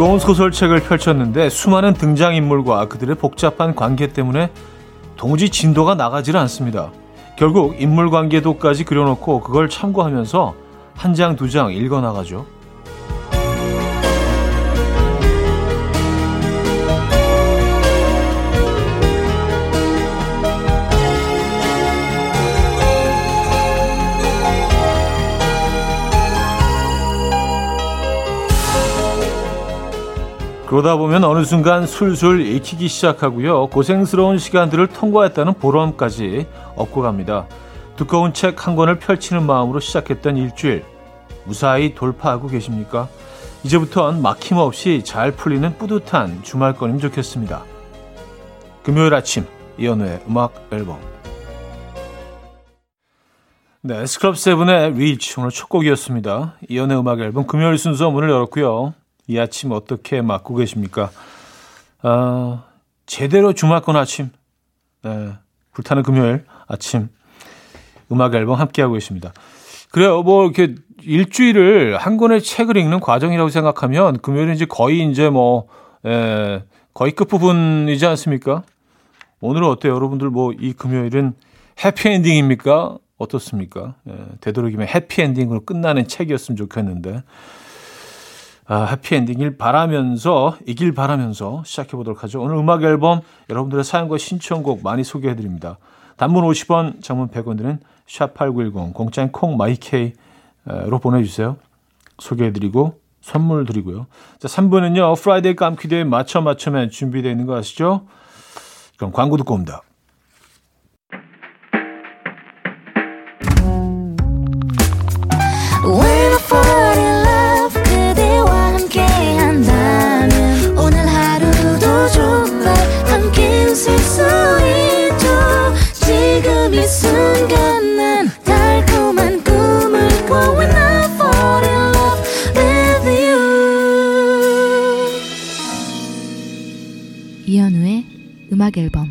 두꺼운 소설책을 펼쳤는데 수많은 등장인물과 그들의 복잡한 관계 때문에 도무지 진도가 나가질 않습니다. 결국 인물 관계도까지 그려놓고 그걸 참고하면서 한 장, 두 장 읽어나가죠. 그러다 보면 어느 순간 술술 익히기 시작하고요. 고생스러운 시간들을 통과했다는 보람까지 얻고 갑니다. 두꺼운 책 한 권을 펼치는 마음으로 시작했던 일주일. 무사히 돌파하고 계십니까? 이제부턴 막힘없이 잘 풀리는 뿌듯한 주말권이면 좋겠습니다. 금요일 아침 이연우의 음악 앨범 네, 스크럽 세븐의 리치 오늘 첫 곡이었습니다. 이연우의 음악 앨범 금요일 순서 문을 열었고요. 이 아침 어떻게 맞고 계십니까? 어, 제대로 주말권 아침, 네, 불타는 금요일 아침 음악 앨범 함께하고 계십니다. 그래요. 뭐 이렇게 일주일을 한 권의 책을 읽는 과정이라고 생각하면 금요일은 이제 거의 이제 뭐 예, 거의 끝부분이지 않습니까? 오늘은 어때요? 여러분들 뭐 이 금요일은 해피엔딩입니까? 어떻습니까? 예, 되도록이면 해피엔딩으로 끝나는 책이었으면 좋겠는데 아, 해피엔딩이길 바라면서 이길 바라면서 시작해 보도록 하죠. 오늘 음악 앨범 여러분들의 사연과 신청곡 많이 소개해 드립니다. 단문 50원, 장문 100원 드는 샵8910 공짜인 콩 마이케이로 보내 주세요. 소개해 드리고 선물 드리고요. 자, 3부는요. Friday 깜퀴데이 맞춰 맞춰맨 준비되어 있는 거 아시죠? 그럼 광고 듣고 옵니다. 음악 앨범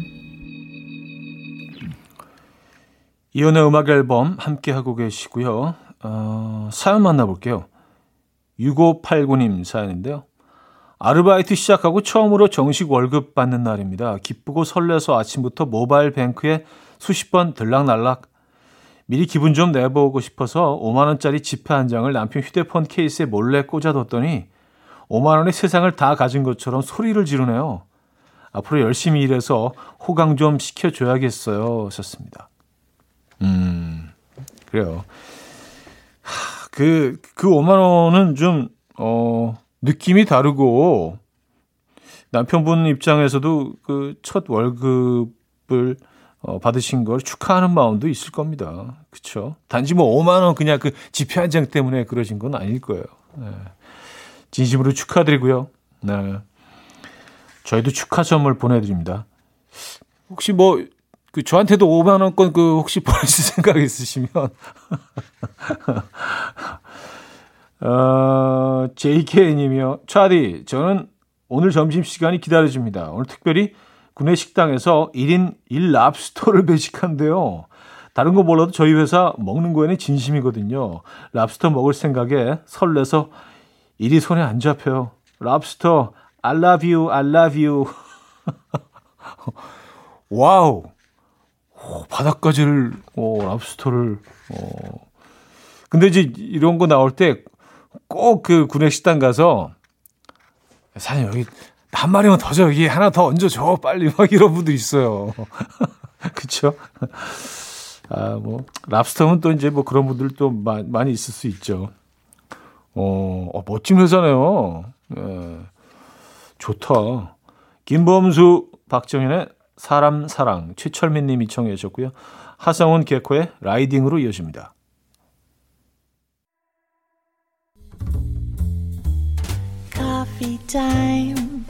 이연의 음악 앨범 함께 하고 계시고요. 어, 사연 만나볼게요. 6589님 사연인데요. 아르바이트 시작하고 처음으로 정식 월급 받는 날입니다. 기쁘고 설레서 아침부터 모바일 뱅크에 수십 번 들락날락 미리 기분 좀 내보고 싶어서 5만 원짜리 지폐 한 장을 남편 휴대폰 케이스에 몰래 꽂아뒀더니 5만 원의 세상을 다 가진 것처럼 소리를 지르네요. 앞으로 열심히 일해서 호강 좀 시켜줘야겠어요. 하셨습니다. 음, 그래요. 하, 그, 그 5만원은 좀, 어, 느낌이 다르고, 남편분 입장에서도 그 첫 월급을 어, 받으신 걸 축하하는 마음도 있을 겁니다. 그쵸? 단지 뭐 5만원 그냥 그 지폐 한장 때문에 그러신 건 아닐 거예요. 네. 진심으로 축하드리고요. 네. 저희도 축하 선물 보내드립니다. 혹시 뭐, 그, 저한테도 5만원권 그, 혹시 보내실 생각 있으시면, 어, JK님이요. 차디, 저는 오늘 점심시간이 기다려집니다. 오늘 특별히 구내 식당에서 1인 1랍스터를 배식한대요. 다른 거 몰라도 저희 회사 먹는 거에는 진심이거든요. 랍스터 먹을 생각에 설레서 일이 손에 안 잡혀요. 랍스터 I love you, I love you. Wow. 오, 바닥까지를, 오, 랍스터를, 어. 근데 이제 이런 거 나올 때 꼭 그 구내식당 가서 사장님 여기 한 마리만 더 줘. 여기 하나 더 얹어줘. 빨리. 막 이런 분들 있어요. 그쵸? 아, 뭐, 랍스터는 또 이제 뭐 그런 분들 또 마, 많이 있을 수 있죠. 어, 어 멋진 회사네요. 예. 좋다. 김범수, 박정현의 사람 사랑, 최철민 님이 청해 주셨고요. 하성훈 개코의 라이딩으로 이어집니다. Coffee time.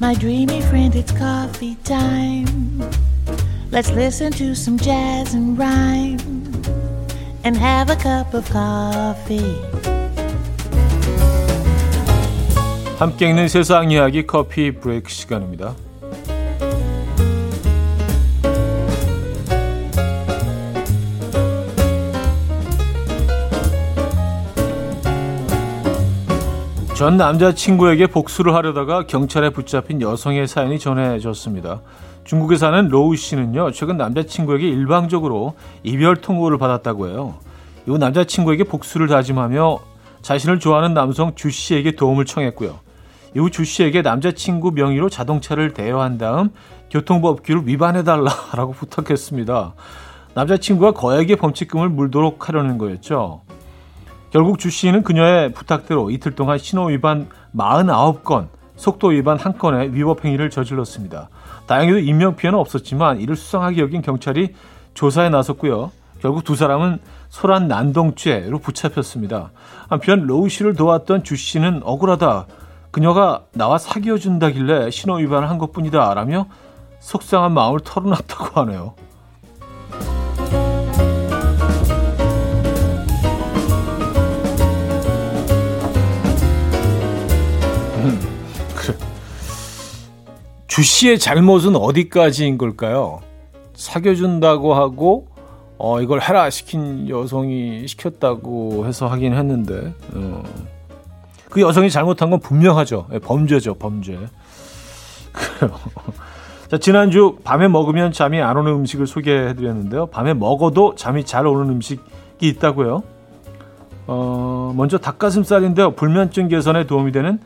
My dreamy friend, it's coffee time. Let's listen to some jazz and rhyme and have a cup of coffee. 함께 있는 세상 이야기 커피 브레이크 시간입니다. 전 남자친구에게 복수를 하려다가 경찰에 붙잡힌 여성의 사연이 전해졌습니다. 중국에 사는 로우 씨는요, 최근 남자친구에게 일방적으로 이별 통보를 받았다고 해요. 이 남자친구에게 복수를 다짐하며 자신을 좋아하는 남성 주 씨에게 도움을 청했고요. 이후 주 씨에게 남자친구 명의로 자동차를 대여한 다음 교통법규를 위반해달라라고 부탁했습니다. 남자친구가 거액의 범칙금을 물도록 하려는 거였죠. 결국 주 씨는 그녀의 부탁대로 이틀 동안 신호 위반 49건, 속도 위반 1건의 위법 행위를 저질렀습니다. 다행히도 인명피해는 없었지만 이를 수상하게 여긴 경찰이 조사에 나섰고요. 결국 두 사람은 소란 난동죄로 붙잡혔습니다. 한편 로우 씨를 도왔던 주 씨는 억울하다. 그녀가 나와 사귀어 준다길래 신호 위반을 한 것뿐이다. 라며 속상한 마음을 털어놨다고 하네요. 음. 주 씨의 잘못은 어디까지인 걸까요? 사귀어준다고 하고 어, 이걸 해라 시킨 여성이 시켰다고 해서 하긴 했는데 어. 그 여성이 잘못한 건 분명하죠. 예, 범죄죠, 범죄. 그래요. 자, 지난주 밤에 먹으면 잠이 안 오는 음식을 소개해 드렸는데요. 밤에 먹어도 잠이 잘 오는 음식이 있다고요. 어, 먼저 닭가슴살인데요. 불면증 개선에 도움이 되는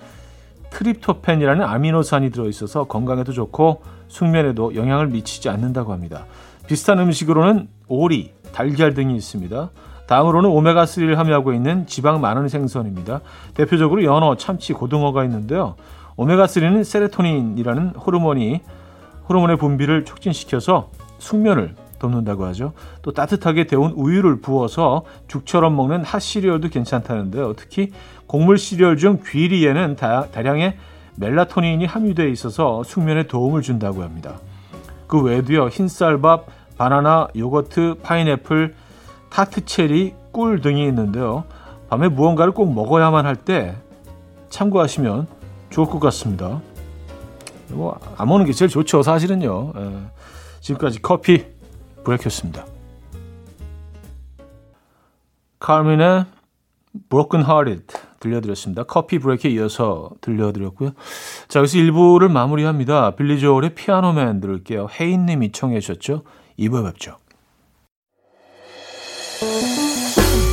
트립토펜이라는 아미노산이 들어 있어서 건강에도 좋고 숙면에도 영향을 미치지 않는다고 합니다. 비슷한 음식으로는 오리, 달걀 등이 있습니다. 다음으로는 오메가3를 함유하고 있는 지방 많은 생선입니다. 대표적으로 연어, 참치, 고등어가 있는데요. 오메가3는 세레토닌이라는 호르몬이 호르몬의 분비를 촉진시켜서 숙면을 돕는다고 하죠. 또 따뜻하게 데운 우유를 부어서 죽처럼 먹는 핫 시리얼도 괜찮다는데요. 특히 곡물 시리얼 중 귀리에는 다, 다량의 멜라토닌이 함유되어 있어서 숙면에 도움을 준다고 합니다. 그 외에도요. 흰쌀밥, 바나나, 요거트, 파인애플, 타트 체리, 꿀 등이 있는데요. 밤에 무언가를 꼭 먹어야만 할 때 참고하시면 좋을 것 같습니다. 뭐 안 먹는 게 제일 좋죠, 사실은요. 에, 예. 지금까지 커피 브레이크였습니다. 카르민의 Broken Hearted 들려드렸습니다. 커피 브레이크에 이어서 들려드렸고요. 자, 여기서 1부를 마무리합니다. 빌리 조얼의 피아노맨 들을게요. 혜인님이 청해 주셨죠? 2부에 뵙죠.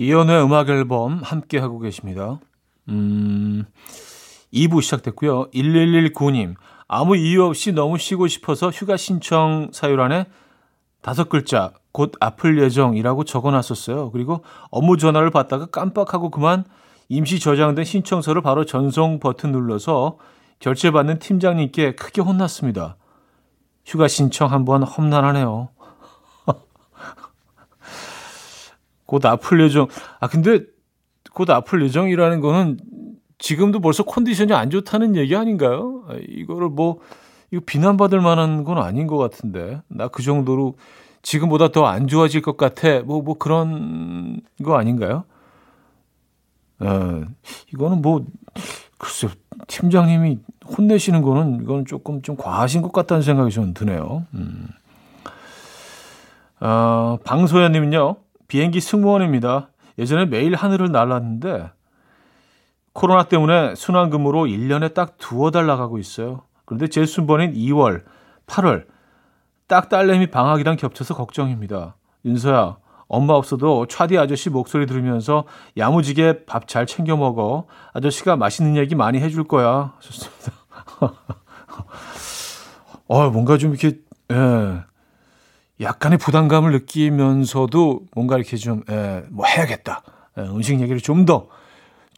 이현우의 음악 앨범 함께 하고 계십니다. 음, 2부 시작됐고요. 1119님 아무 이유 없이 너무 쉬고 싶어서 휴가 신청 사유란에 다섯 글자 곧 아플 예정이라고 적어놨었어요. 그리고 업무 전화를 받다가 깜빡하고 그만 임시 저장된 신청서를 바로 전송 버튼 눌러서 결제받는 팀장님께 크게 혼났습니다. 휴가 신청 한번 험난하네요. 곧 아플 예정. 아 근데 곧 아플 예정이라는 거는 지금도 벌써 컨디션이 안 좋다는 얘기 아닌가요? 아, 이거를 뭐 이거 비난받을 만한 건 아닌 것 같은데 나 그 정도로 지금보다 더 안 좋아질 것 같아 뭐뭐 뭐 그런 거 아닌가요? 어, 이거는 뭐 글쎄 팀장님이 혼내시는 거는 이건 조금 좀 과하신 것 같다는 생각이 좀 드네요. 음. 어, 방소연님은요 비행기 승무원입니다. 예전에 매일 하늘을 날았는데 코로나 때문에 순환근무로 1년에 딱 두어 달 나가고 있어요. 그런데 제 순번인 2월, 8월 딱 딸내미 방학이랑 겹쳐서 걱정입니다. 윤서야, 엄마 없어도 차디 아저씨 목소리 들으면서 야무지게 밥 잘 챙겨 먹어. 아저씨가 맛있는 얘기 많이 해줄 거야. 좋습니다. 어, 뭔가 좀 이렇게, 예, 약간의 부담감을 느끼면서도 뭔가 이렇게 좀, 예, 뭐 해야겠다. 예, 음식 얘기를 좀 더,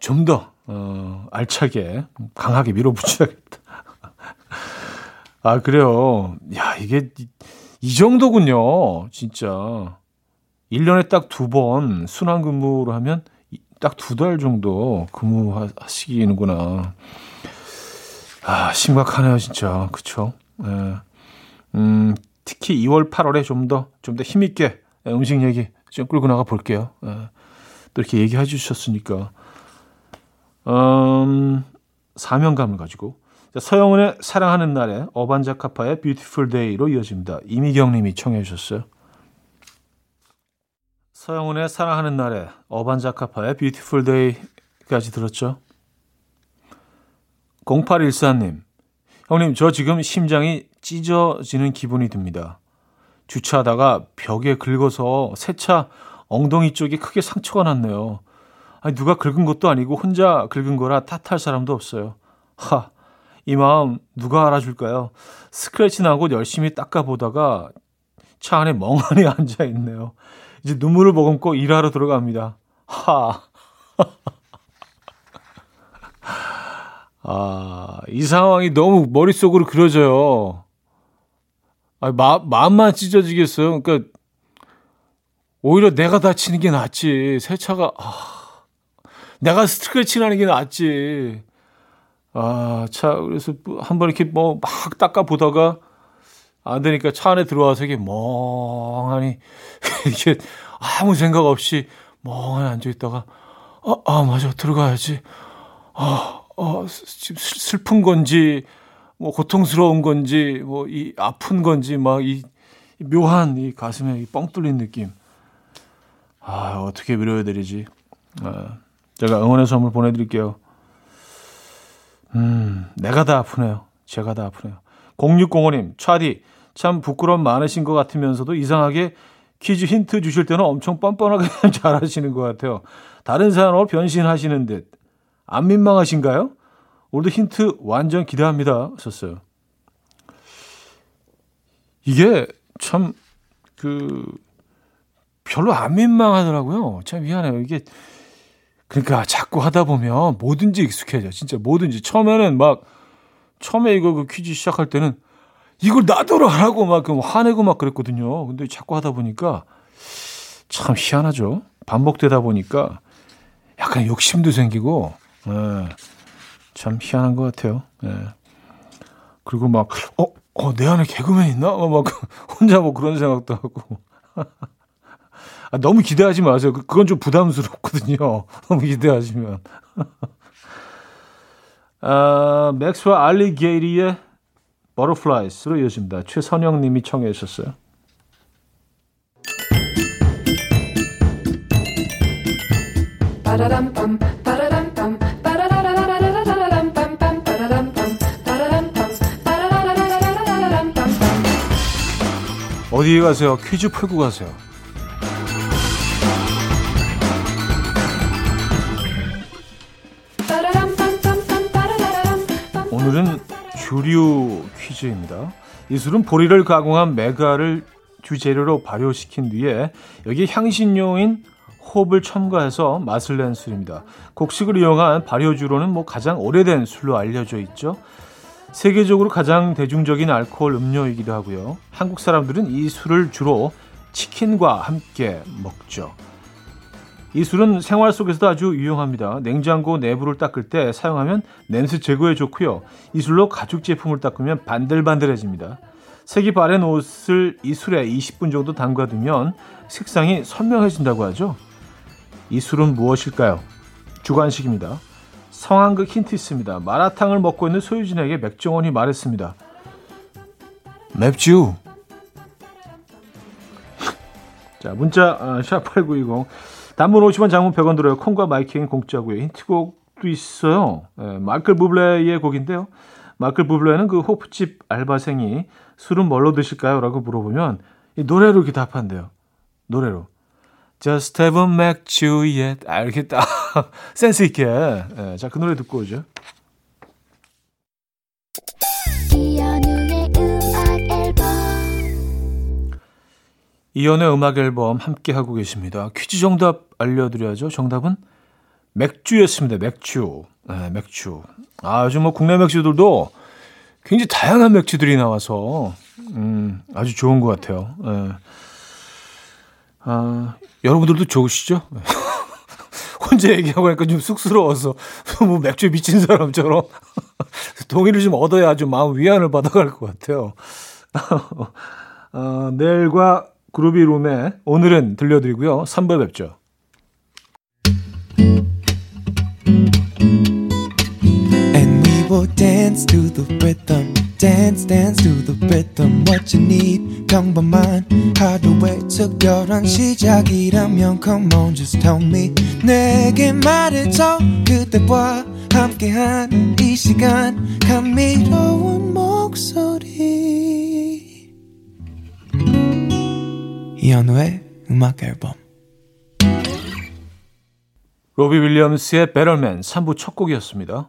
좀 더, 어, 알차게, 강하게 밀어붙여야겠다. 아, 그래요. 야, 이게, 이 정도군요. 진짜. 1년에 딱 두 번 순환 근무를 하면 딱 두 달 정도 근무하시기는구나. 아, 심각하네요, 진짜. 그쵸? 예. 음, 특히 2월, 8월에 좀 더, 좀 더 힘있게 음식 얘기 좀 끌고 나가 볼게요. 예. 또 이렇게 얘기해 주셨으니까. 음, 사명감을 가지고. 자, 서영은의 사랑하는 날에 어반자카파의 Beautiful Day로 이어집니다. 이미경 님이 청해 주셨어요. 서영은의 사랑하는 날에 어반자카파의 Beautiful Day까지 들었죠. 0814님, 형님, 저 지금 심장이 찢어지는 기분이 듭니다. 주차하다가 벽에 긁어서 세차 엉덩이 쪽이 크게 상처가 났네요. 아니, 누가 긁은 것도 아니고 혼자 긁은 거라 탓할 사람도 없어요. 하, 이 마음 누가 알아줄까요? 스크래치 나고 열심히 닦아보다가 차 안에 멍하니 앉아 있네요. 이제 눈물을 머금고 일하러 들어갑니다. 하. 아, 이 상황이 너무 머릿속으로 그려져요. 아, 마, 마음만 찢어지겠어요. 그러니까, 오히려 내가 다치는 게 낫지. 세차가, 아, 내가 스트레치 나는 게 낫지. 아, 차, 그래서 한번 이렇게 뭐 막 닦아 보다가 안 되니까 차 안에 들어와서 이게 멍하니, 이게 아무 생각 없이 멍하니 앉아 있다가, 아, 아, 맞아. 들어가야지. 아, 어, 슬픈 건지, 뭐, 고통스러운 건지, 뭐, 이 아픈 건지, 막, 이, 묘한 이 가슴에 이 뻥 뚫린 느낌. 아, 어떻게 위로해 드리지? 아, 제가 응원의 선물 보내 드릴게요. 음, 내가 다 아프네요. 제가 다 아프네요. 0605님, 차디, 참 부끄러움 많으신 것 같으면서도 이상하게 퀴즈 힌트 주실 때는 엄청 뻔뻔하게 잘하시는 것 같아요. 다른 사람으로 변신하시는 듯. 안 민망하신가요? 오늘도 힌트 완전 기대합니다. 썼어요. 이게 참, 그, 별로 안 민망하더라고요. 참 미안해요. 이게, 그러니까 자꾸 하다 보면 뭐든지 익숙해져. 진짜 뭐든지. 처음에는 막, 처음에 이거 그 퀴즈 시작할 때는 이걸 나더러 하라고 막 화내고 막 그랬거든요. 근데 자꾸 하다 보니까 참 희한하죠. 반복되다 보니까 약간 욕심도 생기고 네. 참 희한한 것 같아요. 네. 그리고 막, 어, 어, 내 안에 개그맨 있나? 어, 막, 혼자 뭐 그런 생각도 하고. 아, 너무 기대하지 마세요. 그, 그건 좀 부담스럽거든요. 너무 기대하시면. 아, MAX와 Ali Gatie의 Butterflies로 이어집니다. 최선영 님이 청해 주셨어요. 어디에 가세요? 퀴즈 풀고 가세요. 오늘은 주류 퀴즈입니다. 이 술은 보리를 가공한 메가를 주재료로 발효시킨 뒤에 여기 향신료인 홉을 첨가해서 맛을 낸 술입니다. 곡식을 이용한 발효주로는 뭐 가장 오래된 술로 알려져 있죠. 세계적으로 가장 대중적인 알코올 음료이기도 하고요. 한국 사람들은 이 술을 주로 치킨과 함께 먹죠. 이 술은 생활 속에서도 아주 유용합니다. 냉장고 내부를 닦을 때 사용하면 냄새 제거에 좋고요. 이 술로 가죽 제품을 닦으면 반들반들해집니다. 색이 바랜 옷을 이 술에 20분 정도 담가두면 색상이 선명해진다고 하죠. 이 술은 무엇일까요? 주관식입니다. 성황극 힌트 있습니다. 마라탕을 먹고 있는 소유진에게 맥정원이 말했습니다. 맵주. 자, 문자 아, 샵8910 단문 50원 장문 100원 들어요. 콩과 마이킹 공짜고요. 힌트곡도 있어요. 네, 마이클 부블레의 곡인데요. 마이클 부블레는 그 호프집 알바생이 술은 뭘로 드실까요? 라고 물어보면 이 노래로 이렇게 답한대요. 노래로. Just haven't met you yet. 딱 센스 있게. 네, 자, 그 노래 듣고 오죠. 이연의 음악 앨범 함께 하고 계십니다. 퀴즈 정답 알려드려야죠. 정답은 맥주였습니다. 맥주. 네, 맥주. 아, 요즘 뭐 국내 맥주들도 굉장히 다양한 맥주들이 나와서 음, 아주 좋은 것 같아요. 네. 아, 여러분들도 좋으시죠? 혼자 얘기하고 하니까 좀 쑥스러워서 뭐 맥주 미친 사람처럼 동의를 좀 얻어야 좀 마음 위안을 받아갈 것 같아요. 어, 내일과 그루비룸에 오늘은 들려드리고요. 3부에 뵙죠. will dance to the rhythm. Dance, dance to the rhythm. What you need, 평범한 하루의 특별한 시작이라면 Come on, just tell me. 내게 말해줘. 그대와 함께한 이 시간. 감미로운 목소리. 이현우의 음악 앨범. 로비 윌리엄스의 Betterman 3부 첫 곡이었습니다.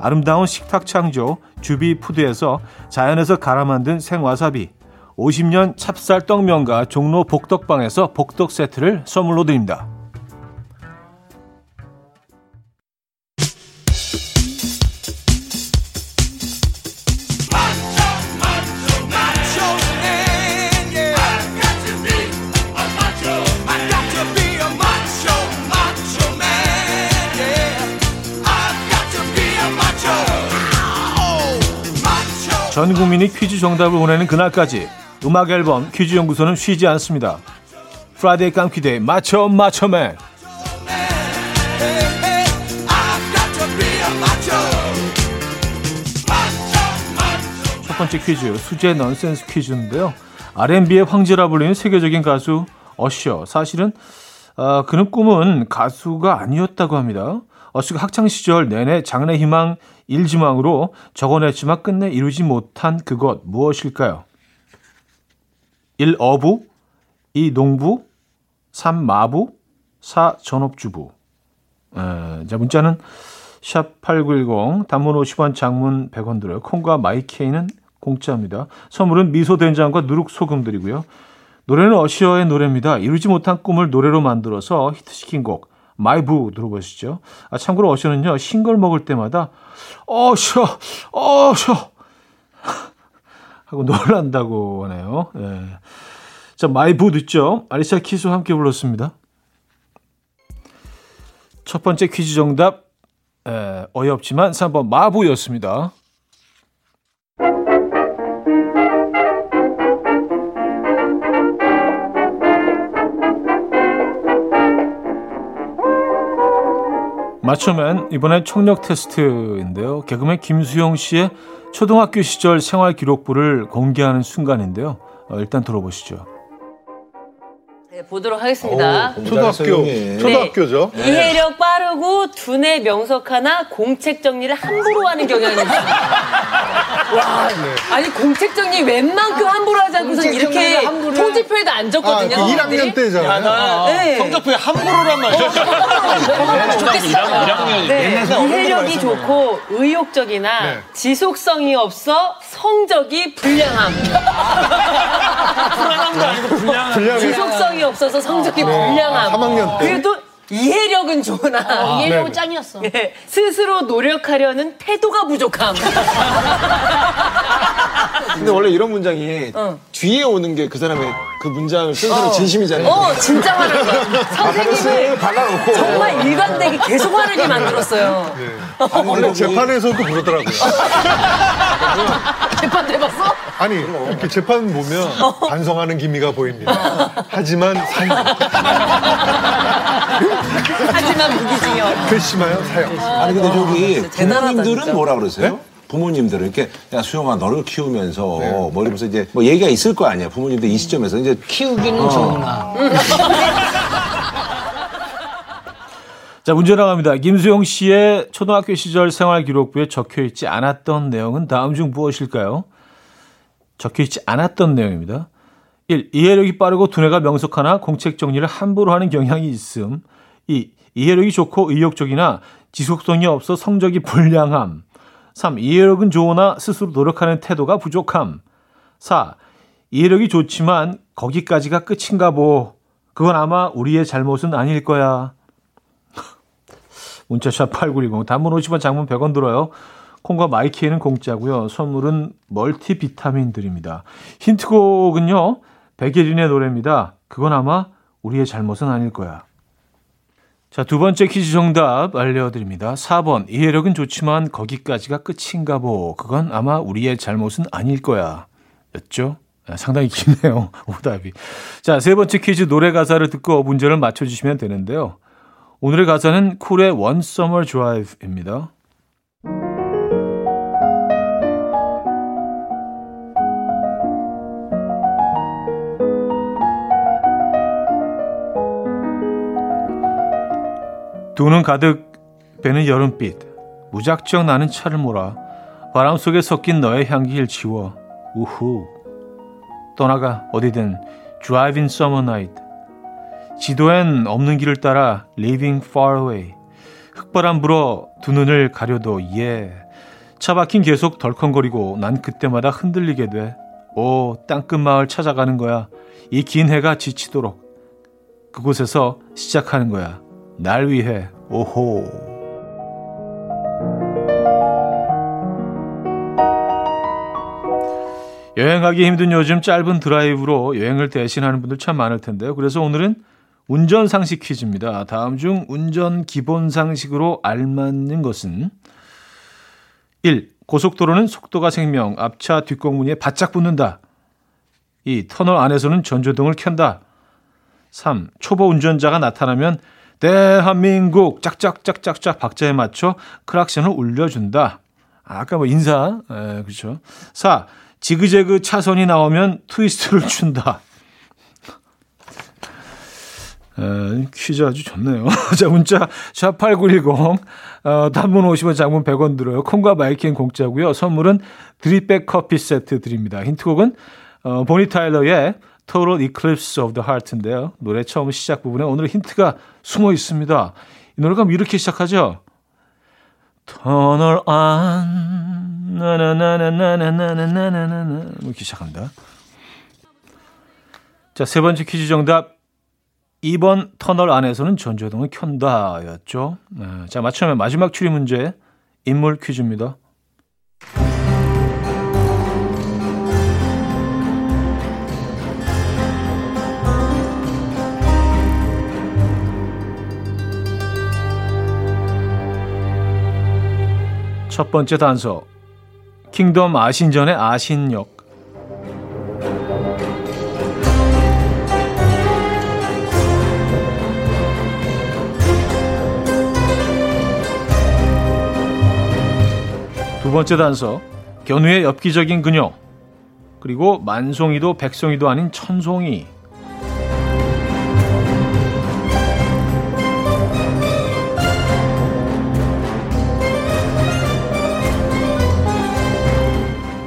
아름다운 식탁 창조 주비푸드에서 자연에서 갈아 만든 생와사비, 50년 찹쌀 떡 면과 종로 복덕방에서 복덕 세트를 선물로 드립니다. 퀴즈 정답을 보내는 그날까지 음악 앨범 퀴즈 연구소는 쉬지 않습니다. Friday 깜퀴데이 맞춰 맞춰맨 첫 번째 퀴즈 수제 넌센스 퀴즈인데요. R&B의 황제라 불리는 세계적인 가수 어셔 사실은 어, 그는 꿈은 가수가 아니었다고 합니다. 어셔가 학창 시절 내내 장래 희망 일지망으로 적어냈지만 끝내 이루지 못한 그것 무엇일까요? 1. 어부 2. 농부 3. 마부 4. 전업주부 에, 자 문자는 샵 8910 단문 50원 장문 100원 들어요. 콩과 마이케이는 공짜입니다. 선물은 미소된장과 누룩소금 드리고요. 노래는 어시어의 노래입니다. 이루지 못한 꿈을 노래로 만들어서 히트시킨 곡 마이부 들어보시죠. 아, 참고로 어셔는요, 싱글 먹을 때마다, 어셔, 어셔! 하고 놀란다고 하네요. 예. 자, 마이부 듣죠? 아리샤 키스와 함께 불렀습니다. 첫 번째 퀴즈 정답, 에, 어이없지만 3번 마부였습니다. 맞춰면 이번엔 청력 테스트인데요. 개그맨 김수영 씨의 초등학교 시절 생활 기록부를 공개하는 순간인데요. 어, 일단 들어보시죠. 네, 보도록 하겠습니다. 오, 초등학교, 초등학교죠. 네. 이해력 빠르고 두뇌 명석 하나 공책 정리를 함부로 하는 경향이 있습니다. 와, 네. 아니 공책 정리 웬만큼 함부로 하지 않고서 이렇게 통지표에도 안 적거든요. 아, 그 1학년 때잖아요. 아, 네. 성적표에 함부로란 말이죠. 어, 좋겠어. 1학년이. 네. 이해력이 좋고 의욕적이나 네. 지속성이 없어 성적이 불량함. 불안함도 아니고 불량함. 지속성이 없어서 성적이 아, 불량함. 3학년 때. 그래도 이해력은 좋으나 아, 이해력은 짱이었어. 예, 스스로 노력하려는 태도가 부족함. 근데 원래 이런 문장이 어. 뒤에 오는 게 그 사람의 그 문장을 쓴 사람 어. 진심이잖아요. 어, 진짜 화난 거야. 선생님을 발라놓고 정말 일관되게 계속 화르게 만들었어요. 네. 아, 원래 재판에서도 그러더라고요. 아니 이렇게 재판 보면 반성하는 기미가 보입니다. 하지만 사형. 하지만 무기징역. 괘씸하여 사형. 아니 근데 저기 부모님들은 뭐라 그러세요? 네? 부모님들은 이렇게 야 수영아 너를 키우면서 네. 뭐 이러면서 이제 뭐 얘기가 있을 거 아니야 부모님들 이 시점에서 이제 키우기는 어. 좋으나 자 문제 나갑니다 김수용 씨의 초등학교 시절 생활 기록부에 적혀 있지 않았던 내용은 다음 중 무엇일까요? 적혀 있지 않았던 내용입니다 1. 이해력이 빠르고 두뇌가 명석하나 공책 정리를 함부로 하는 경향이 있음 2. 이해력이 좋고 의욕적이나 지속성이 없어 성적이 불량함 3. 이해력은 좋으나 스스로 노력하는 태도가 부족함. 4. 이해력이 좋지만 거기까지가 끝인가 보. 그건 아마 우리의 잘못은 아닐 거야. 문자샵 8910 단문 50원 장문 100원 들어요. 콩과 마이케이는 공짜고요. 선물은 멀티비타민 드립니다. 힌트곡은요. 백예린의 노래입니다. 그건 아마 우리의 잘못은 아닐 거야. 자, 두 번째 퀴즈 정답 알려드립니다. 4번. 이해력은 좋지만 거기까지가 끝인가 보. 그건 아마 우리의 잘못은 아닐 거야. 였죠? 아, 상당히 기네요. 오답이. 자, 세 번째 퀴즈 노래 가사를 듣고 문제를 맞춰주시면 되는데요. 오늘의 가사는 쿨의 One Drive입니다. 두 눈 가득 배는 여름빛 무작정 나는 차를 몰아 바람 속에 섞인 너의 향기를 지워 우후 떠나가 어디든 Driving Summer Night 지도엔 없는 길을 따라 Living Far Away 흙바람 불어 두 눈을 가려도 예. 차 바뀐 계속 덜컹거리고 난 그때마다 흔들리게 돼. 오, 땅끝 마을 찾아가는 거야. 이 긴 해가 지치도록. 그곳에서 시작하는 거야. 날 위해 오호 여행하기 힘든 요즘 짧은 드라이브로 여행을 대신하는 분들 참 많을 텐데요. 그래서 오늘은 운전 상식 퀴즈입니다. 다음 중 운전 기본 상식으로 알맞는 것은 1. 고속도로는 속도가 생명, 앞차 뒷공무니에 바짝 붙는다. 2. 터널 안에서는 전조등을 켠다. 3. 초보 운전자가 나타나면 대한민국 짝짝짝짝짝 박자에 맞춰 크락션을 울려준다. 아까 뭐 인사, 에, 그렇죠. 4. 지그재그 차선이 나오면 트위스트를 춘다. 에, 퀴즈 아주 좋네요. 자, 문자 샵8910 어, 단문 50원, 장문 100원 들어요. 콩과 마이킹 공짜고요. 선물은 드립백 커피 세트 드립니다. 힌트곡은 어, 보니 타일러의 Total Eclipse of the Heart인데요. 노래 처음 시작 부분에 오늘 힌트가 숨어 있습니다. 이 노래가 이렇게 시작하죠. 터널 안 나나나나나나나나나나 이렇게 시작합니다. 자, 세 번째 퀴즈 정답 2번 터널 안에서는 전조등을 켠다였죠. 네, 자, 맞추면 마지막 추리 문제 인물 퀴즈입니다. 첫 번째 단서. 킹덤 아신전의 아신역 두 번째 단서. 견우의 엽기적인 그녀. 그리고 만송이도 백송이도 아닌 천송이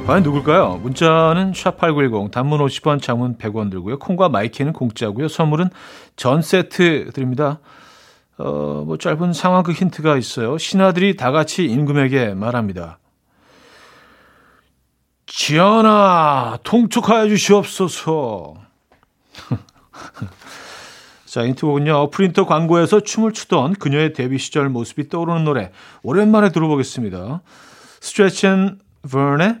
과연 누굴까요? 문자는 샵8910 단문 50원 장문 100원 들고요. 콩과 my K는 공짜고요. 선물은 전 세트 드립니다. 어, 뭐 짧은 상황극 힌트가 있어요. 신하들이 다 같이 임금에게 말합니다. 지연아, 통촉하여 주시옵소서. 자, 힌트곡은요. 프린터 광고에서 춤을 추던 그녀의 데뷔 시절 모습이 떠오르는 노래. 오랜만에 들어보겠습니다. 스트레치 앤 버의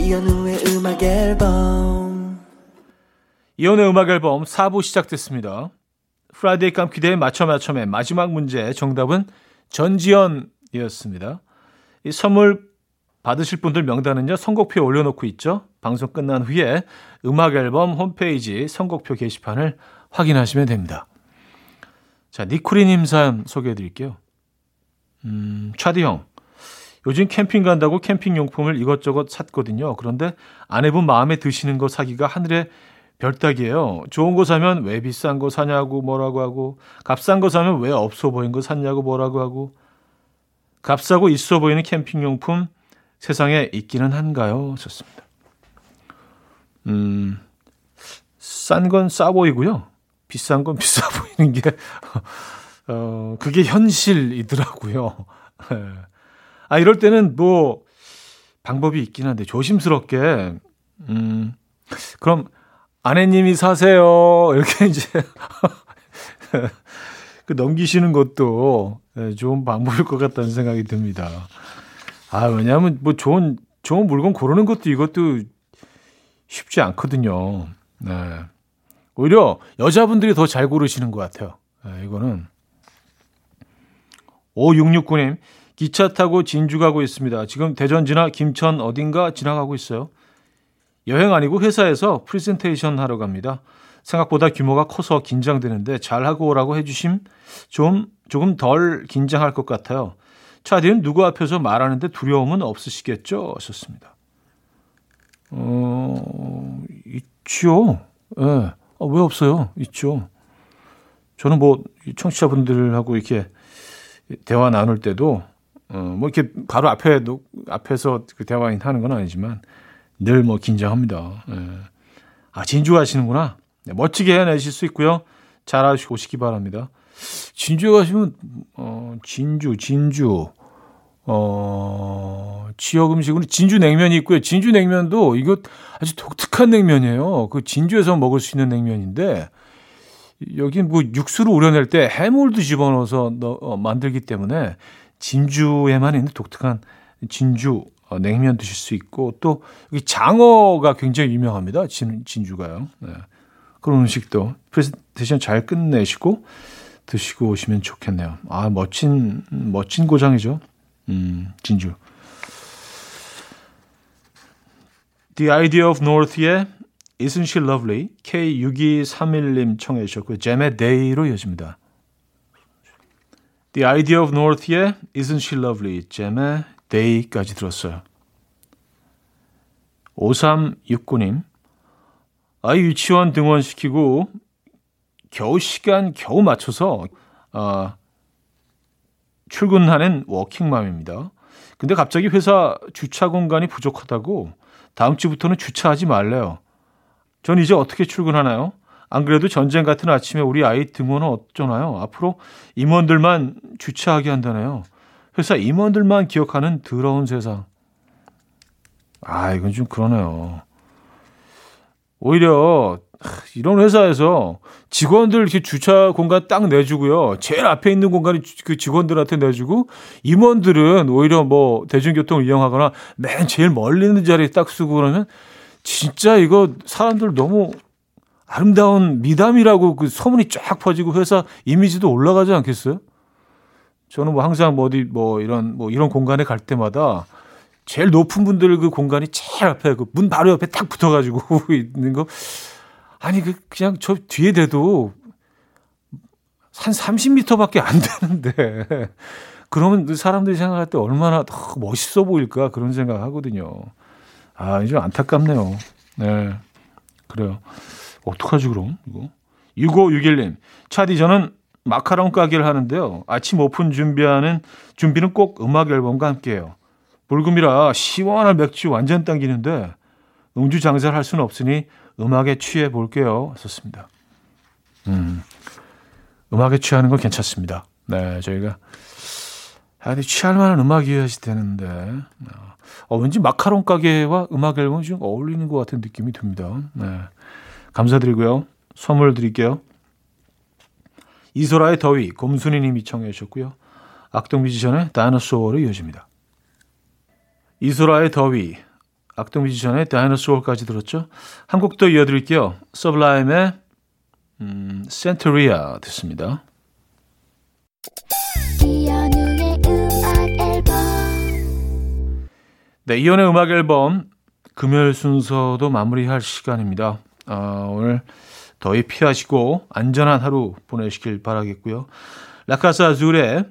이현우의 음악 앨범 이현우의 음악 앨범 4부 시작됐습니다 Friday 깜키대의 맞춰 맞춰의 마지막 문제 정답은 전지현이었습니다. 이 선물 받으실 분들 명단은요 선곡표에 올려놓고 있죠. 방송 끝난 후에 음악 앨범 홈페이지 선곡표 게시판을 확인하시면 됩니다. 자 니코리님 사연 소개해드릴게요. 음, 차디 형. 요즘 캠핑 간다고 캠핑 용품을 이것저것 샀거든요. 그런데 아내분 마음에 드시는 거 사기가 하늘에 별따기예요. 좋은 거 사면 왜 비싼 거 사냐고 뭐라고 하고 값싼 거 사면 왜 없어 보이는 거 샀냐고 뭐라고 하고 값싸고 있어 보이는 캠핑 용품 세상에 있기는 한가요? 좋습니다. 음, 싼 건 싸 보이고요. 비싼 건 비싸 보이는 게, 어, 그게 현실이더라고요. 아, 이럴 때는 뭐, 방법이 있긴 한데, 조심스럽게, 음, 그럼 아내님이 사세요. 이렇게 이제 그 넘기시는 것도 예, 좋은 방법일 것 같다는 생각이 듭니다. 아, 왜냐하면 뭐 좋은 좋은 물건 고르는 것도 이것도 쉽지 않거든요. 네. 오히려 여자분들이 더 잘 고르시는 것 같아요. 네, 이거는 5669님 기차 타고 진주 가고 있습니다. 지금 대전 지나 김천 어딘가 지나가고 있어요. 여행 아니고 회사에서 프레젠테이션 하러 갑니다. 생각보다 규모가 커서 긴장되는데 잘하고 오라고 해주심 좀 조금 덜 긴장할 것 같아요. 차디는 누구 앞에서 말하는데 두려움은 없으시겠죠? 하셨습니다. 어, 있죠. 예. 네. 아, 왜 없어요? 있죠. 저는 뭐 청취자분들하고 이렇게 대화 나눌 때도 어, 뭐 이렇게 바로 앞에 앞에서 그 대화 하는 건 아니지만 늘 뭐 긴장합니다. 예. 아, 진주 가시는구나. 네, 멋지게 해내실 수 있고요. 잘하시고 오시기 바랍니다. 진주 가시면, 어, 진주, 진주, 어, 지역 음식으로 진주 냉면이 있고요. 진주 냉면도 이거 아주 독특한 냉면이에요. 그 진주에서 먹을 수 있는 냉면인데, 여기 뭐 육수를 우려낼 때 해물도 집어넣어서 넣, 어, 만들기 때문에 진주에만 있는 독특한 진주 어, 냉면 드실 수 있고 또 여기 장어가 굉장히 유명합니다. 진, 진주가요. 네. 그런 음식도 프레젠테이션 잘 끝내시고 드시고 오시면 좋겠네요. 아 멋진 멋진 고장이죠. 음, 진주. The Idea of North의 Isn't She Lovely K6231님 청해 주셨고 잼의 Day로 이어집니다. The Idea of North의 Isn't She Lovely 잼의 데이까지 들었어요. 5369님, 아이 유치원 등원시키고 겨우 시간 겨우 맞춰서 아, 출근하는 워킹맘입니다. 근데 갑자기 회사 주차 공간이 부족하다고 다음 주부터는 주차하지 말래요. 전 이제 어떻게 출근하나요? 안 그래도 전쟁 같은 아침에 우리 아이 등원은 어쩌나요? 앞으로 임원들만 주차하게 한다네요. 회사 임원들만 기억하는 더러운 세상. 아, 이건 좀 그러네요. 오히려 이런 회사에서 직원들 이렇게 주차 공간 딱 내주고요. 제일 앞에 있는 공간이 그 직원들한테 내주고 임원들은 오히려 뭐 대중교통을 이용하거나 맨 제일 멀리 있는 자리에 딱 쓰고 그러면 진짜 이거 사람들 너무 아름다운 미담이라고 그 소문이 쫙 퍼지고 회사 이미지도 올라가지 않겠어요? 저는 뭐 항상 뭐 어디 뭐 이런 뭐 이런 공간에 갈 때마다 제일 높은 분들 그 공간이 제일 앞에 그 문 바로 옆에 딱 붙어가지고 있는 거 아니 그 그냥 저 뒤에 대도 한 30m밖에 안 되는데 그러면 그 사람들이 생각할 때 얼마나 더 멋있어 보일까 그런 생각 하거든요. 아, 이제 안타깝네요. 네. 그래요. 어떡하지, 그럼, 이거? 6561님, 차디, 저는 마카롱 가게를 하는데요. 아침 오픈 준비하는, 준비는 꼭 음악 앨범과 함께 해요. 불금이라 시원한 맥주 완전 당기는데, 음주 장사를 할 수는 없으니 음악에 취해 볼게요. 썼습니다. 음, 음악에 취하는 건 괜찮습니다. 네, 저희가. 아, 근데 취할 만한 음악이어야지 되는데. 어, 왠지 마카롱 가게와 음악 앨범이 좀 어울리는 것 같은 느낌이 듭니다. 네. 감사드리고요. 선물 드릴게요. 이소라의 더위, 곰순이 님이 청해 주셨고요. 악동 뮤지션의 다이너소어로 이어집니다. 이소라의 더위, 악동 뮤지션의 다이너소어까지 들었죠. 한 곡 더 이어드릴게요. 서블라임의 음, 센트리아 듣습니다. 네, 이현의 음악 앨범 금요일 순서도 마무리할 시간입니다. 아, 오늘 더위 피하시고 안전한 하루 보내시길 바라겠고요. 라카사 아줄의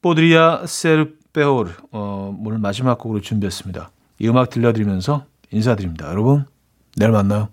포드리아 세르페오르 어, 오늘 마지막 곡으로 준비했습니다. 이 음악 들려드리면서 인사드립니다. 여러분 내일 만나요.